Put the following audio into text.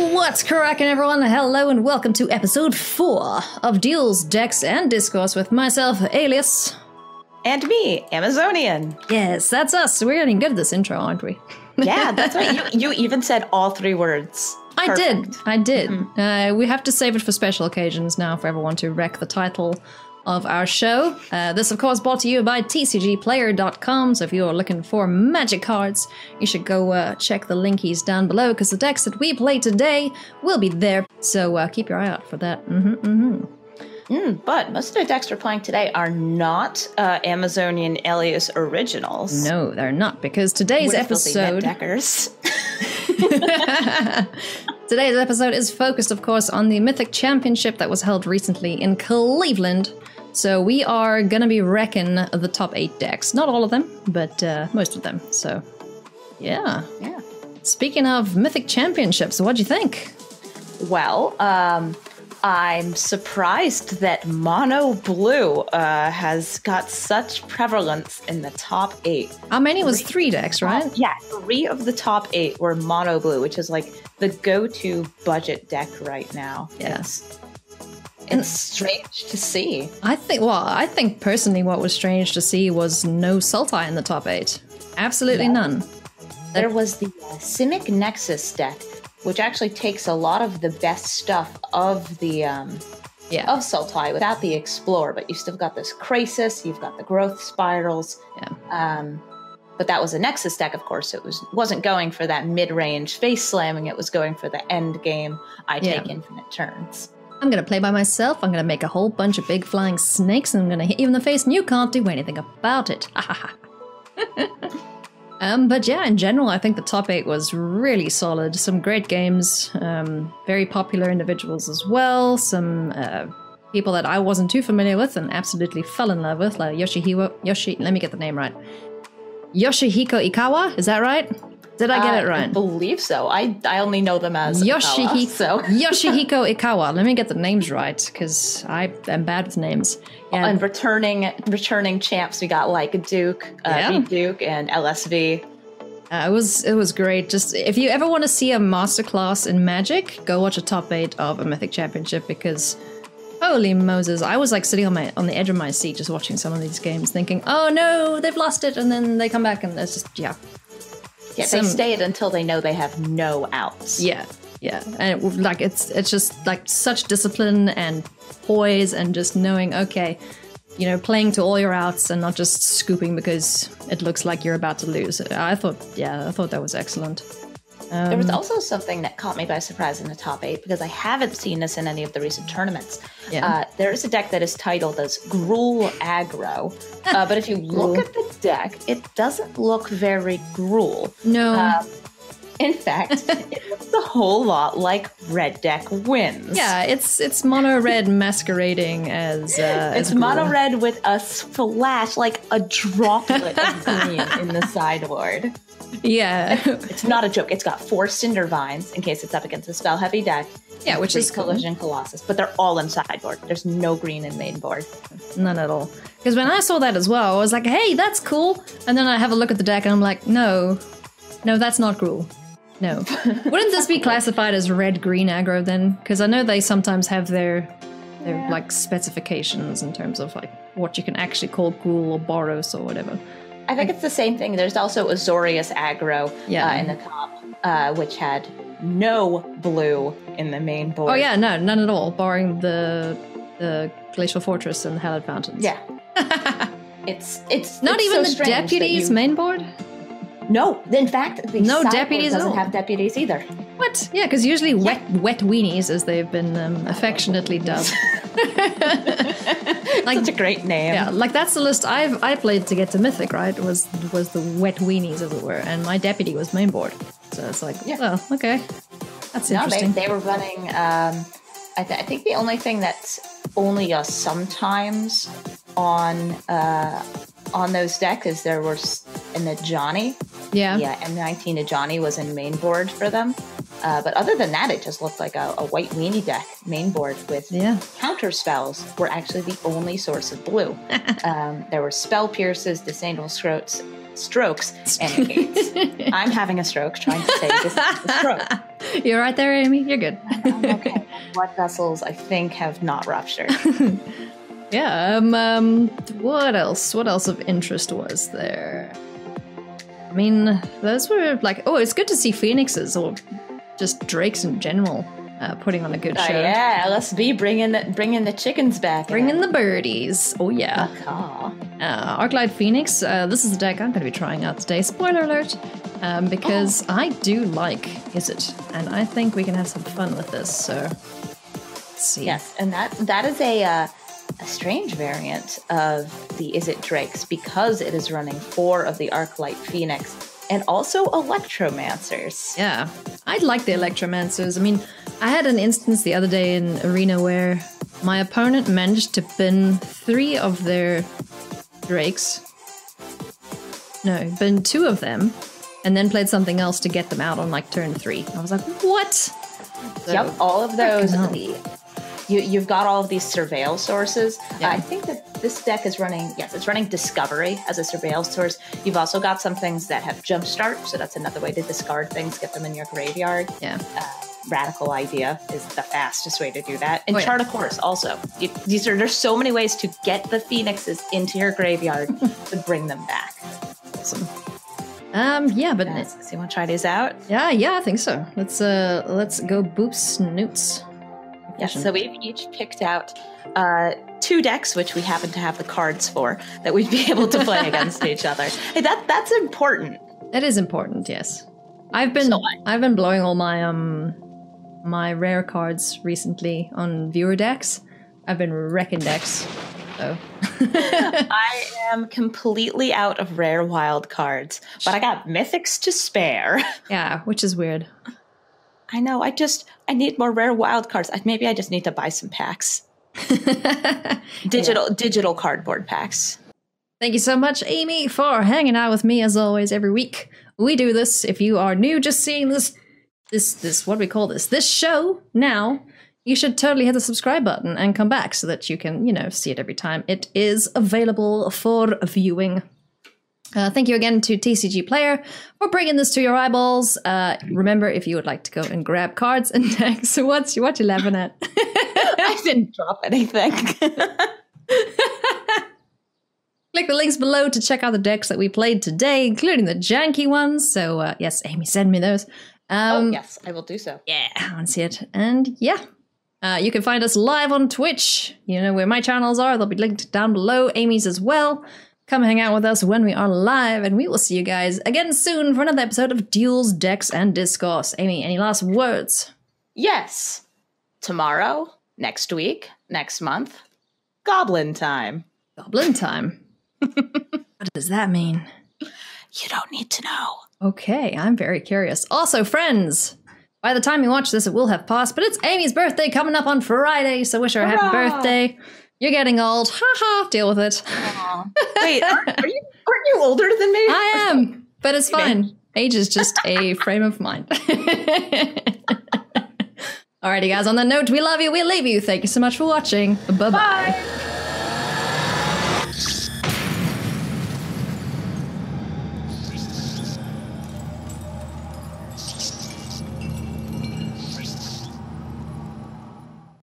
What's cracking, everyone? Hello and welcome to episode 4 of Duels, Decks, and Discourse with myself, Elias. And me, Amazonian. Yes, that's us. We're getting good at this intro, aren't we? Yeah, that's right. You, you even said all three words. I did. I did. Uh, we have to save it for special occasions now for everyone to wreck the title of our show. Uh, this, of course, brought to you by TCGplayer.com. So if you're looking for magic cards, you should go uh, check the linkies down below because the decks that we play today will be there. So uh, keep your eye out for that. hmm hmm Mm, but most of the decks we're playing today are not uh, Amazonian Elias originals. No, they're not because today's We're episode. deckers. Today's episode is focused, of course, on the Mythic Championship that was held recently in Cleveland. So we are gonna be wrecking the top eight decks. Not all of them, but uh, most of them. So, yeah. yeah. Speaking of Mythic Championships, what'd you think? Well, um, I'm surprised that mono blue uh, has got such prevalence in the top eight. How many was three decks, right? Yeah, three of the top eight were mono blue, which is like the go-to budget deck right now. Yes. It's strange to see. I think. Well, I think personally, what was strange to see was no Sultai in the top eight. Absolutely Yeah. none. There was the uh, Simic Nexus deck, which actually takes a lot of the best stuff of the um, Yeah. of Sultai without the Explore, but you've still got this Krasis, you've got the Growth Spirals. Yeah. Um, but that was a Nexus deck, of course. It was wasn't going for that mid-range face slamming. It was going for the end game. I Yeah. take infinite turns. I'm gonna play by myself. I'm gonna make a whole bunch of big flying snakes, and I'm gonna hit you in the face, and you can't do anything about it. um, but yeah, in general, I think the top eight was really solid. Some great games, um, very popular individuals as well. Some uh, people that I wasn't too familiar with and absolutely fell in love with, like Yoshihiro. Yoshi, let me get the name right. Yoshihiko Ikawa, is that right? Did I get Uh, it right? I believe so. I I only know them as Yoshihiko, Yoshihiko. So. Yoshihiko Ikawa. Let me get the names right because I am bad with names. Yeah, And returning returning champs, we got like Duke, uh, Yeah. Duke, and LSV. uh, it was it was great. Just if you ever want to see a masterclass in Magic, go watch a top eight of a Mythic Championship because holy Moses, I was like sitting on my on the edge of my seat just watching some of these games, thinking, oh no, they've lost it, and then they come back and it's just yeah, Yeah, Some- they stay it until they know they have no outs. Yeah, yeah, and it, like it's it's just like such discipline and poise and just knowing okay, you know, playing to all your outs and not just scooping because it looks like you're about to lose. I thought, yeah, I thought that was excellent. There was also something that caught me by surprise in the top eight because I haven't seen this in any of the recent tournaments. Yeah. Uh, there is a deck that is titled as Gruul Aggro, uh, but if you look at the deck, it doesn't look very Gruul. No, Um, in fact, it looks a whole lot like Red Deck wins. yeah, it's it's mono red masquerading as uh, It's as mono red with a splash, like a droplet of green in the sideboard. Yeah, It's not a joke. It's got four Cindervines in case it's up against a spell heavy deck. Yeah, which is cool. Collision Colossus, but they're all in sideboard. There's no green in main board. none at all. Because when I saw that as well, I was like, hey, that's cool. And then I have a look at the deck and I'm like, no, no, that's not Gruul. No. Wouldn't this be classified as red green aggro then? Because I know they sometimes have their their like specifications in terms of like what you can actually call Gruul or Boros or whatever. I think it's the same thing. There's also Azorius Aggro Yeah. uh, in the top, uh, which had no blue in the main board. Oh yeah, no, none at all, barring the the Glacial Fortress and the Hallowed Fountains. Yeah. it's it's Not it's even so the deputies you- main board? No, in fact, the No deputies doesn't have deputies either. What? Yeah, because usually wet wet weenies, as they've been um, affectionately dubbed. like Such a great name. yeah, like that's the list I've I played to get to Mythic. Right, was was the wet weenies, as it were, and my deputy was main board. So it's like, Yeah. well, okay, that's No, they, interesting. they were running. Um, I, th- I think the only thing that's only a sometimes on uh, on those decks is there was in the Johnny. yeah, Yeah, M19 Johnny was in main board for them. Uh, but other than that, it just looked like a, a white weenie deck main board with yeah. counter spells were actually the only source of blue. um, there were spell pierces, disdainful strokes, strokes, and negates. I'm having a stroke trying to say this is stroke. You're right there, Amy. You're good. I'm okay. Blood vessels, I think, have not ruptured. Yeah. Um, um. What else? What else of interest was there? I mean, those were like. Oh, it's good to see phoenixes or just drakes in general uh, putting on a good Uh, show. yeah, let's be bringing the, bringing the chickens back. Bringing the birdies. Oh yeah. Aw. Uh, Arclight Phoenix. Uh, this is the deck I'm going to be trying out today. Spoiler alert. Um, because I do like Izzet, and I think we can have some fun with this. So, let's see. Yes, and that that is a uh, a strange variant of the Izzet Drakes because it is running four of the Arclight Phoenix and also Electromancers. Yeah, I'd like the Electromancers. I mean, I had an instance the other day in Arena where my opponent managed to bin three of their drakes. No, bin two of them, and then played something else to get them out on like turn three. I was like, what? So- Yep, all of those. The, you, you've got all of these surveil sources. Yeah. I think that this deck is running, yes, it's running Discovery as a surveil source. You've also got some things that have Jumpstart, so that's another way to discard things, get them in your graveyard. Yeah. Uh, radical idea is the fastest way to do that. And Oh, yeah. chart a course also. You, these are there's so many ways to get the phoenixes into your graveyard to bring them back. Awesome. Um, yeah, but Yes. So you want to try these out? yeah, yeah, I think so. Let's uh, let's go boop snoots. Yes, so we've each picked out uh, two decks, which we happen to have the cards for, that we'd be able to play against each other. Hey, that that's important. That is important, yes. I've been So I've been blowing all my um my rare cards recently on viewer decks. I've been wrecking decks. So I am completely out of rare wild cards, but I got mythics to spare. yeah, which is weird. I know. I just I need more rare wild cards. I, maybe I just need to buy some packs. Digital digital cardboard packs. Thank you so much, Amy, for hanging out with me as always every week. We do this. If you are new, just seeing this, this, this, what do we call this? This show now, you should totally hit the subscribe button and come back so that you can, you know, see it every time it is available for viewing. Uh, thank you again to TCG Player for bringing this to your eyeballs. Uh, remember, if you would like to go and grab cards and decks, what's what you laughing at? I didn't drop anything. Click the links below to check out the decks that we played today, including the janky ones. So, uh, yes, Amy, send me those. Um, oh yes, I will do so. Yeah, I want to see it. And yeah, uh, you can find us live on Twitch. You know where my channels are, they'll be linked down below, Amy's as well. Come hang out with us when we are live, and we will see you guys again soon for another episode of Duels, Decks, and Discourse. Amy, any last words? Yes. Tomorrow, next week, next month, goblin time. Goblin time. what does that mean? You don't need to know. Okay, I'm very curious. Also, friends, by the time you watch this, it will have passed, but it's Amy's birthday coming up on Friday, so wish her a happy birthday. You're getting old. Ha ha, deal with it. Wait, aren't, are you aren't you older than me? I am, but it's fine. Age is just a frame of mind. Alrighty, guys, on that note, we love you, we leave you. Thank you so much for watching. Bye bye. Bye.